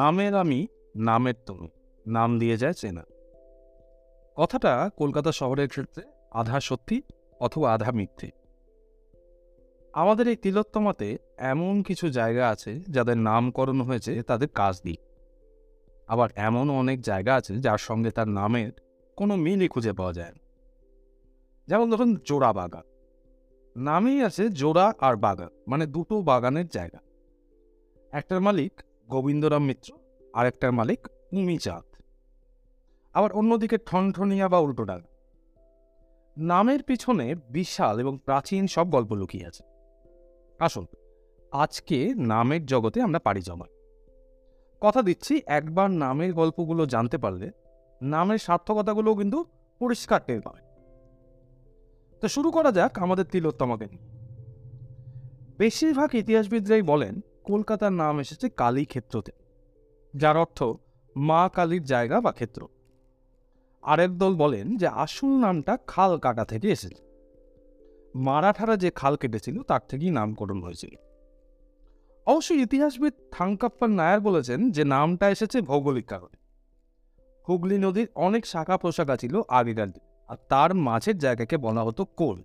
নামের আমি নামের তুমি। নাম দিয়ে যায় চেনা। কথাটা কলকাতা শহরের ক্ষেত্রে আধা সত্যি অথবা আধা মিথ্যে। আমাদের এই তিলোত্তমাতে এমন কিছু জায়গা আছে যাদের নামকরণ হয়েছে তাদের কাজ দিয়ে আবার এমন অনেক জায়গা আছে যার সঙ্গে তার নামের কোনো মিলই খুঁজে পাওয়া যায় না। যেমন ধরুন জোড়া বাগান। নামেই আছে জোড়া আর বাগান মানে দুটো বাগানের জায়গা। একটার মালিক গোবিন্দরাম মিত্র আর একটার মালিক উমি চাঁদ আবার অন্যদিকে ঠনঠনিয়া বা উল্টোডাঙ্গা নামের পিছনে বিশাল এবং প্রাচীন সব গল্প লুকিয়ে আছে। আসুন, আজকে নামের জগতে আমরা পাড়ি জমাই। কথা দিচ্ছি, একবার নামের গল্পগুলো জানতে পারলে নামের সার্থকতাগুলোও কিন্তু পরিষ্কার টের পাবে। তো শুরু করা যাক আমাদের তিলোত্তমাকে নিয়ে। বেশিরভাগ ইতিহাসবিদরাই বলেন কলকাতার নাম এসেছে কালী ক্ষেত্রতে যার অর্থ মা কালীর জায়গা বা ক্ষেত্র। আরেক দল বলেন যে আসল নামটা খাল কাটা থেকে এসেছে। মারাঠারা যে খাল কেটেছিল, তার থেকেই নামকরণ হয়েছিল। অবশ্য ইতিহাসবিদ থাঙ্কাপ্পার নায়ার বলেছেন যে নামটা এসেছে ভৌগোলিক কারণে। হুগলি নদীর অনেক শাখা প্রশাখা ছিল আগেকার আর তার মাঝের জায়গাকে বলা হতো কোল।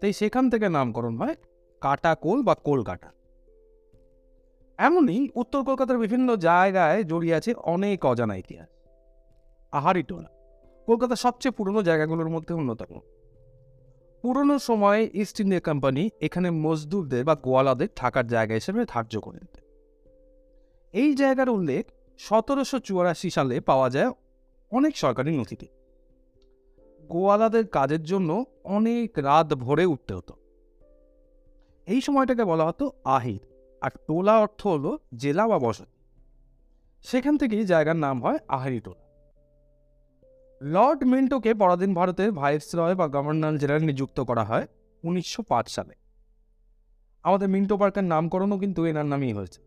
তাই সেখান থেকে নামকরণ হয় কাটা কোল বা কোলকাটা। এমনই উত্তর কলকাতার বিভিন্ন জায়গায় জড়িয়ে আছে অনেক অজানা ইতিহাস। আহারি আহারিটোলা কলকাতার সবচেয়ে পুরনো জায়গাগুলোর মধ্যে অন্যতম। পুরনো সময়ে ইস্ট ইন্ডিয়া কোম্পানি এখানে মজদুরদের বা গোয়ালাদের থাকার জায়গা হিসেবে ধার্য করে এই জায়গার উল্লেখ সতেরোশো চুরাশি সালে পাওয়া যায় অনেক সরকারি নথিতে। গোয়ালাদের কাজের জন্য অনেক রাত ভরে উঠতে হতো। এই সময়টাকে বলা হতো আহির। আর টোলা অর্থ হলো জেলা বা বসতি। সেখান থেকেই জায়গার নাম হয় আহারি টোলা লর্ড মিন্টোকে পরাধীন ভারতের ভাইসরয় বা গভর্নর জেনারেল নিযুক্ত করা হয় উনিশশো পাঁচ সালে। আমাদের মিন্টো পার্কের নামকরণও কিন্তু এনার নামেই হয়েছে।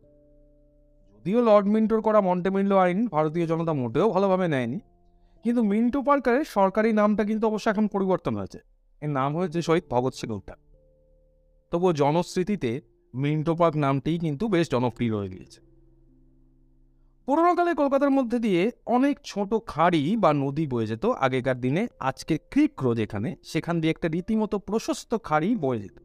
যদিও লর্ড মিন্টোর করা মন্টেমিন্টো আইন ভারতীয় জনতা মোটেও ভালোভাবে নেয়নি, কিন্তু মিন্টো পার্কের সরকারি নামটা কিন্তু অবশ্য এখন পরিবর্তন হয়েছে। এর নাম হয়েছে শহীদ ভগৎ সিং উদ্যান। তবুও জনস্মৃতিতে মিন্টো পার্ক নামটিই কিন্তু বেশ জনপ্রিয় হয়ে গিয়েছে। পুরোনোকালে কলকাতার মধ্যে দিয়ে অনেক ছোট খাড়ি বা নদী বয়ে যেত। আগেকার দিনে আজকের ক্রিক রোড এখানে, সেখান দিয়ে একটা রীতিমতো প্রশস্ত খাড়ি বয়ে যেত।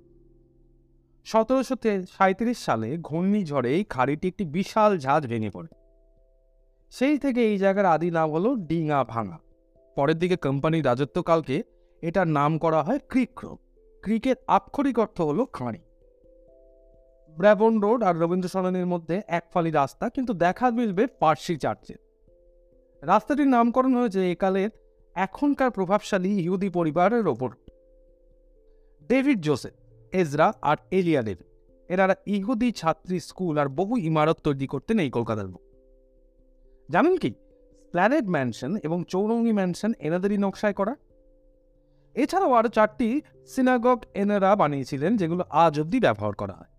সতেরোশো সাঁত্রিশ সালে ঘূর্ণিঝড়ে এই খাড়িটি একটি বিশাল ঝাঁজ ভেঙে পড়ে। সেই থেকে এই জায়গার আদি নাম হলো ডিঙা ভাঙা পরের দিকে কোম্পানির রাজত্বকালকে এটার নাম করা হয় ক্রিক রোড। ক্রিকের আক্ষরিক অর্থ হলো খাঁড়ি। ব্র্যাবন রোড আর রবীন্দ্র সরণের মধ্যে এক ফালি রাস্তা, কিন্তু দেখা মিলবে পার্সি চার্চের রাস্তাটির নামকরণ হয়েছে একালের এখনকার প্রভাবশালী ইহুদি পরিবারের ওপর। ডেভিড জোসেফ, এজরা আর এলিয়া ডেভিড এনারা ইহুদি ছাত্রী স্কুল আর বহু ইমারত তৈরি করতেন এই কলকাতার জানেন কি? প্ল্যানেট ম্যানশন এবং চৌরঙ্গি ম্যানশন এনাদেরই নকশায় করা। এছাড়াও আরও চারটি সিনাগগ এনারা বানিয়েছিলেন, যেগুলো আজ অব্দি ব্যবহার করা হয়।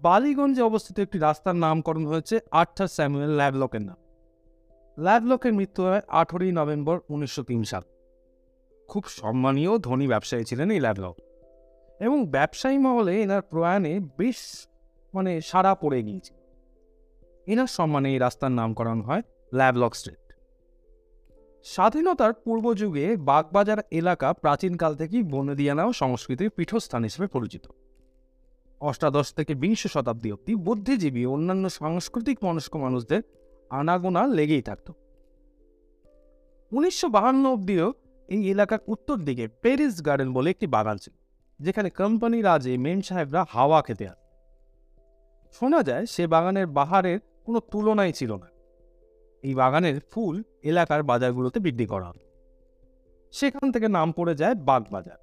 বালিগঞ্জে অবস্থিত একটি রাস্তার নামকরণ হয়েছে আর্থার স্যামুয়েল ল্যাবলকের নাম। ল্যাবলকের মৃত্যু হয় আঠেরোই নভেম্বর উনিশশো তিন সাল। খুব সম্মানীয় ধনী ব্যবসায়ী ছিলেন এই ল্যাবলক এবং ব্যবসায়ী মহলে এনার প্রয়াণে বেশ মানে সারা পড়ে গিয়েছে। এনার সম্মানে এই রাস্তার নামকরণ হয় ল্যাবলক স্ট্রিট। স্বাধীনতার পূর্ব যুগে বাগবাজার এলাকা প্রাচীনকাল থেকেই বনদিয়ানা ও সংস্কৃতির পীঠস্থান হিসেবে পরিচিত। অষ্টাদশ থেকে বিংশ শতাব্দী অব্দি বুদ্ধিজীবী অন্যান্য সাংস্কৃতিক মনস্ক মানুষদের আনাগোনা লেগেই থাকত। উনিশশো বাহান্ন অব্দিও এই এলাকার উত্তর দিকে প্যারিস গার্ডেন বলে একটি বাগান ছিল, যেখানে কোম্পানি রাজে মেম সাহেবরা হাওয়া খেতে আসত। শোনা যায় সে বাগানের বাহারের কোনো তুলনাই ছিল না। এই বাগানের ফুল এলাকার বাজারগুলোতে বৃদ্ধি করা হতো। সেখান থেকে নাম পড়ে যায় বাগবাজার।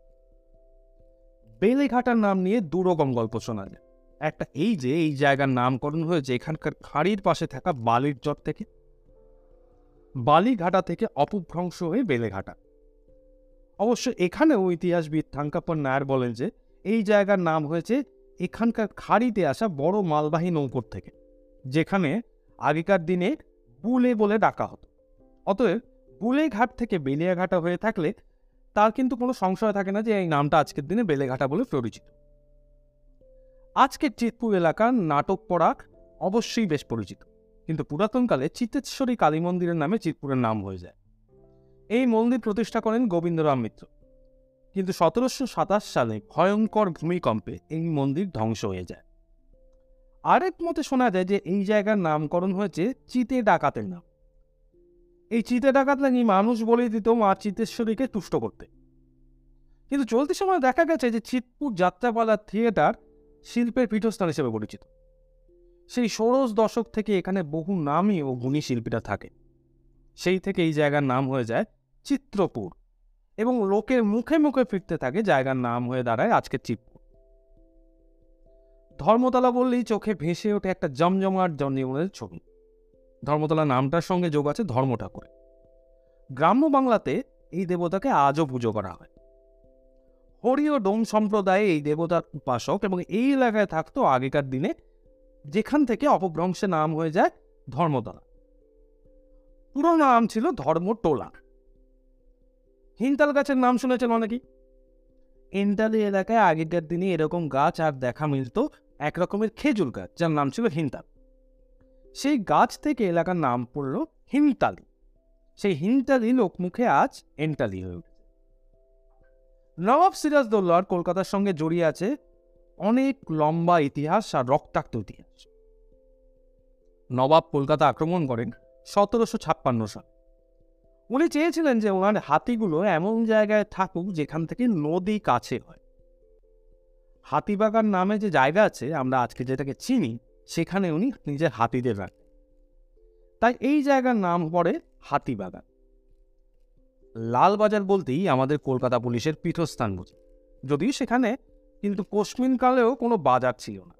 বেলেঘাটার নাম নিয়ে দুরকম গল্প শোনা যায়। একটা এই যে এই জায়গার নামকরণ হয়েছে, এখানকার খাড়ির পাশে থাকা বালির চর থেকে। বালিঘাটা থেকে অপভ্রংশ হয়ে বেলেঘাটা। অবশ্য এখানেও ইতিহাসবিদ থাঙ্কাপ্পন নায়ার বলেন যে, এই জায়গার নাম হয়েছে এখানকার খাড়িতে আসা বড় মালবাহী নৌকর থেকে, যেখানে আগেকার দিনে বুলে বলে ডাকা হতো। অতএব বুলে ঘাট থেকে বেলিয়াঘাটা হয়ে থাকলে তার কিন্তু কোনো সংশয় থাকে না যে এই নামটা আজকের দিনে বেলেঘাটা বলে পরিচিত। আজকের চিতপুর এলাকার নাটক পড়াক অবশ্যই বেশ পরিচিত, কিন্তু পুরাতনকালে চিত্তেশ্বরী কালী মন্দিরের নামে চিতপুরের নাম হয়ে যায়। এই মন্দির প্রতিষ্ঠা করেন গোবিন্দরাম মিত্র। কিন্তু সতেরোশো সাতাশ সালে ভয়ঙ্কর ভূমিকম্পে এই মন্দির ধ্বংস হয়ে যায়। আরেক মতে শোনা যায় যে এই জায়গার নামকরণ হয়েছে চিতে ডাকাতের নাম। এই চিতে ডাকাত নাকি মানুষ বলে দিত মা চিতেশ্বরীকে তুষ্ট করতে। কিন্তু চলতি সময় দেখা গেছে যে চিতপুর যাত্রাপালা থিয়েটার শিল্পের পীঠস্থান হিসেবে পরিচিত। সেই ষোড়শ দশক থেকে এখানে বহু নামী ও গুণী শিল্পীরা থাকে। সেই থেকে এই জায়গার নাম হয়ে যায় চিত্রপুর এবং লোকের মুখে মুখে ফিরতে থাকে জায়গার নাম হয়ে দাঁড়ায় আজকের চিতপুর। ধর্মতলা বললেই চোখে ভেসে ওঠে একটা জমজমাট জনজীবনের ছবি। ধর্মতলা নামটার সঙ্গে যোগ আছে ধর্ম ঠাকুরের গ্রাম্য বাংলাতে এই দেবতাকে আজও পুজো করা হয়। হরি ও ডোম সম্প্রদায়ে এই দেবতার উপাসক এবং এই এলাকায় থাকতো আগেকার দিনে যেখান থেকে অপভ্রংশে নাম হয়ে যায় ধর্মতলা। পুরো নাম ছিল ধর্মটোলা। হিনতাল গাছের নাম শুনেছেন অনেকেই? এন্টালি এলাকায় আগেকার দিনে এরকম গাছ আর দেখা মিলত এক রকমের খেজুর গাছ, যার নাম ছিল হিনতাল। সেই গাছ থেকে এলাকার নাম পড়ল হিমতালি। সেই হিমতালি লোকমুখে আজ এন্টালি হয়ে উঠেছে। নবাব সিরাজদৌল্লার কলকাতার সঙ্গে জড়িয়ে আছে অনেক লম্বা ইতিহাস আর রক্তাক্ত ইতিহাস। নবাব কলকাতা আক্রমণ করেন সতেরোশো ছাপ্পান্ন সাল। উনি চেয়েছিলেন যে ওনার হাতিগুলো এমন জায়গায় থাকুক যেখান থেকে নদী কাছে হয়। হাতিবাগান নামে যে জায়গা আছে, আমরা আজকে যেটাকে চিনি সেখানে উনি নিজের হাতিদের রাখেন তাই এই জায়গার নাম পড়ে হাতিবাগান। লালবাজার বলতেই আমাদের কলকাতা পুলিশের পীঠস্থান বুঝি। যদিও সেখানে কিন্তু কালেও কোনো বাজার ছিল না।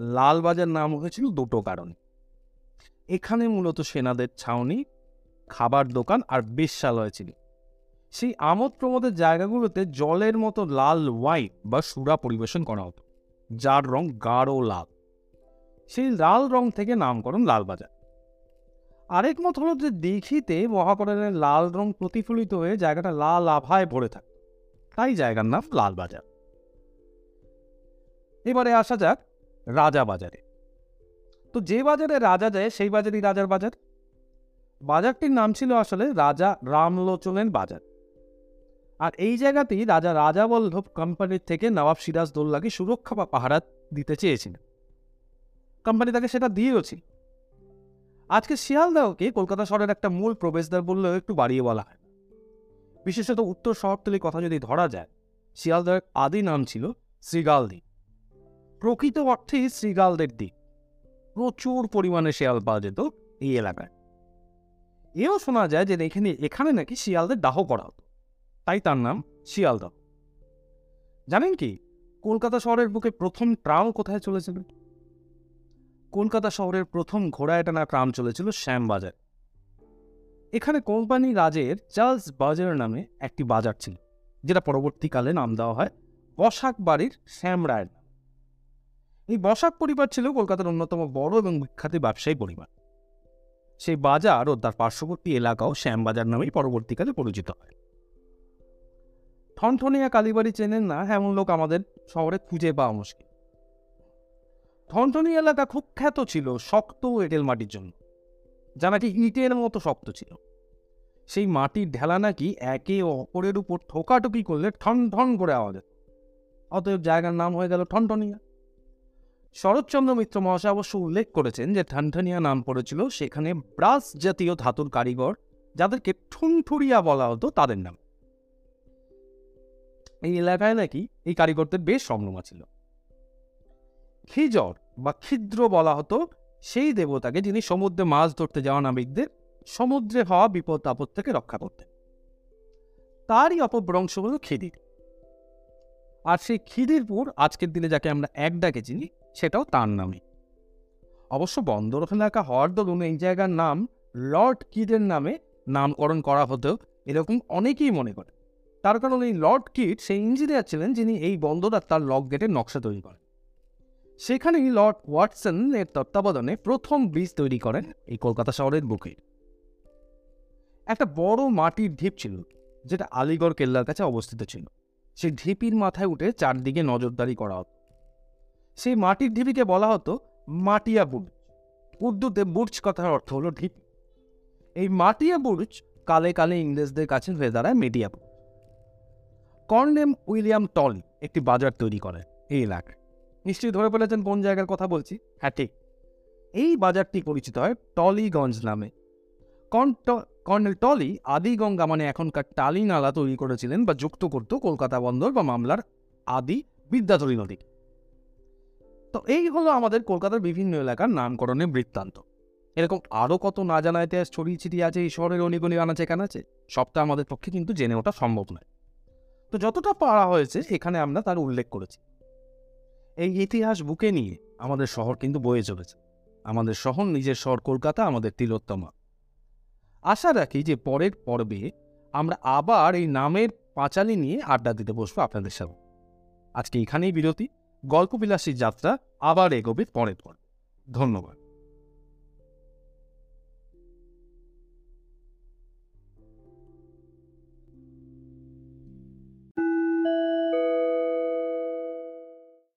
লালবাজার নাম হয়েছিল দুটো কারণে। এখানে মূলত সেনাদের ছাউনি, খাবার দোকান আর বেশ্যালয় ছিল। সেই আমোদ প্রমোদের জায়গাগুলোতে জলের মতো লাল ওয়াইন বা সুরা পরিবেশন করা হতো, যার রং গাঢ় লাল। সেই লাল রং থেকে নামকরণ লালবাজার। আরেক মত হলো যে দেখিতে মহাকরণের লাল রং প্রতিফলিত হয়ে জায়গাটা লাল আভায় ভরে থাকে। তাই জায়গার নাম লালবাজার। এবারে আসা যাক রাজা বাজারে। তো যে বাজারে রাজা যায়, সেই বাজারই রাজার বাজার। বাজারটির নাম ছিল আসলে রাজা রামলোচনের বাজার। আর এই জায়গাতেই রাজা রাজা বল্লভ কোম্পানির থেকে নবাব সিরাজদৌল্লাকে সুরক্ষা বা পাহারা দিতে চেয়েছিলেন। কোম্পানি তাকে সেটা দিয়েওছিল আজকে শিয়ালদাহকে কলকাতা শহরের একটা মূল প্রবেশদ্বার বললেও একটু বাড়িয়ে বলা হয়। বিশেষত উত্তর শহরতলির কথা যদি ধরা যায় শিয়ালদার আদি নাম ছিল শ্রীগালদ্বীপ প্রকৃত অর্থেই শ্রীগালদের দ্বীপ। প্রচুর পরিমাণে শিয়াল পাওয়া যেত এই এলাকায়। এও শোনা যায় যে এখানে এখানে নাকি শিয়ালদের দাহ করা হতো। তাই তার নাম শিয়ালদাহ। জানেন কি, কলকাতা শহরের বুকে প্রথম ট্রাম কোথায় চলেছিল? কলকাতা শহরের প্রথম ঘোড়া টানা ট্রাম চলেছিল শ্যামবাজার। এখানে কোম্পানি রাজের চার্লস বাজার নামে একটি বাজার ছিল, যেটা পরবর্তীকালে নাম দেওয়া হয় বসাক বাড়ির শ্যাম রায়ের এই বসাক পরিবার ছিল কলকাতার অন্যতম বড় এবং বিখ্যাত ব্যবসায়ী পরিবার। সেই বাজার ও তার পার্শ্ববর্তী এলাকাও শ্যামবাজার নামেই পরবর্তীকালে পরিচিত হয়। ঠনঠনিয়া কালীবাড়ি চেনেন না, এমন লোক আমাদের শহরে খুঁজে পাওয়া মুশকিল। ঠনঠনি এলাকা খুব খ্যাত ছিল, শক্ত এঁটেল মাটির জন্য। যা নাকি ইটের মতো শক্ত ছিল। সেই মাটির ঢেলা নাকি একে অপরের উপর ঠোকাটুকি করলে ঠন ঠন করে আওয়াজ অতএব জায়গার নাম হয়ে গেল ঠনঠনিয়া শরৎচন্দ্র মিত্র মহাশয় অবশ্য উল্লেখ করেছেন যে ঠানঠানিয়া নাম পড়েছিল সেখানে ব্রাস জাতীয় ধাতুর কারিগর, যাদেরকে ঠুনঠুরিয়া বলা হতো তাদের নাম। এই এলাকায় নাকি এই কারিগরদের বেশ সম্ভ্রমা ছিল। খিজর বা ক্ষিদ্র বলা হতো, সেই দেবতাকে যিনি সমুদ্রে মাছ ধরতে যাওয়া নাবিকদের সমুদ্রে হওয়া বিপদ আপদ থেকে রক্ষা করতেন। তারই অপভ্রংশ হল খিদির। আর সেই খিদিরপুর আজকের দিনে যাকে আমরা এক ডাকে চিনি, সেটাও তার নামে। অবশ্য বন্দর এলাকা হওয়ার দরুন এই জায়গার নাম লর্ড কিডের নামে নামকরণ করা হতেও এরকম অনেকেই মনে করে। তার কারণ এই লর্ড কিড সেই ইঞ্জিনিয়ার ছিলেন যিনি এই বন্দর আর তার লক গেটের নকশা তৈরি করেন। সেখানেই লর্ড ওয়াটসন এর তত্ত্বাবধানে প্রথম ব্রিজ তৈরি করেন এই কলকাতা শহরের বুকে। একটা বড় মাটির ঢিপ ছিল, যেটা আলিগড় কেল্লার কাছে অবস্থিত ছিল। সেই ঢিপির মাথায় উঠে চারদিকে নজরদারি করা হতো। সেই মাটির ঢিপিকে বলা হতো মাটিয়া বুরুজ। উর্দুতে বুর্জ কথার অর্থ হলো ঢিপ। এই মাটিয়া বুর্জ কালে কালে ইংরেজদের কাছে হয়ে দাঁড়ায় মিডিয়া বুর্জ। কর্নেম উইলিয়াম টলি একটি বাজার তৈরি করে এই এলাকায়। নিশ্চয়ই ধরে ফেলেছেন কোন জায়গার কথা বলছি? হ্যাঁ ঠিক। এই বাজারটি পরিচিত হয় টলিগঞ্জ নামে। কর্নেল টলি আদি গঙ্গা মানে এখনকার টালি নালা তৈরি করেছিলেন বা যুক্ত করত কলকাতা বন্দর বা মামলার আদি বিদ্যাধরী নদী। তো এই হলো আমাদের কলকাতার বিভিন্ন এলাকার নামকরণের বৃত্তান্ত। এরকম আরও কত না জানা ইতিহাস, ছড়িয়ে ছিটিয়ে আছে, এই শহরের অনিগণি আনাচে কানাচে সবটা আমাদের পক্ষে কিন্তু জেনে ওঠা সম্ভব নয়। তো যতটা পারা হয়েছে এখানে আমরা তার উল্লেখ করেছি। এই ইতিহাস বুকে নিয়ে আমাদের শহর কিন্তু বয়ে চলেছে। আমাদের শহর নিজের শহর কলকাতা, আমাদের তিলোত্তমা। আশা রাখি যে পরের পর্বে আমরা আবার এই নামের পাঁচালি নিয়ে আড্ডা দিতে বসবো আপনাদের সাথে আজকে এখানেই বিরতি। গল্পবিলাসী যাত্রা আবার এগোবে পরের পর ধন্যবাদ।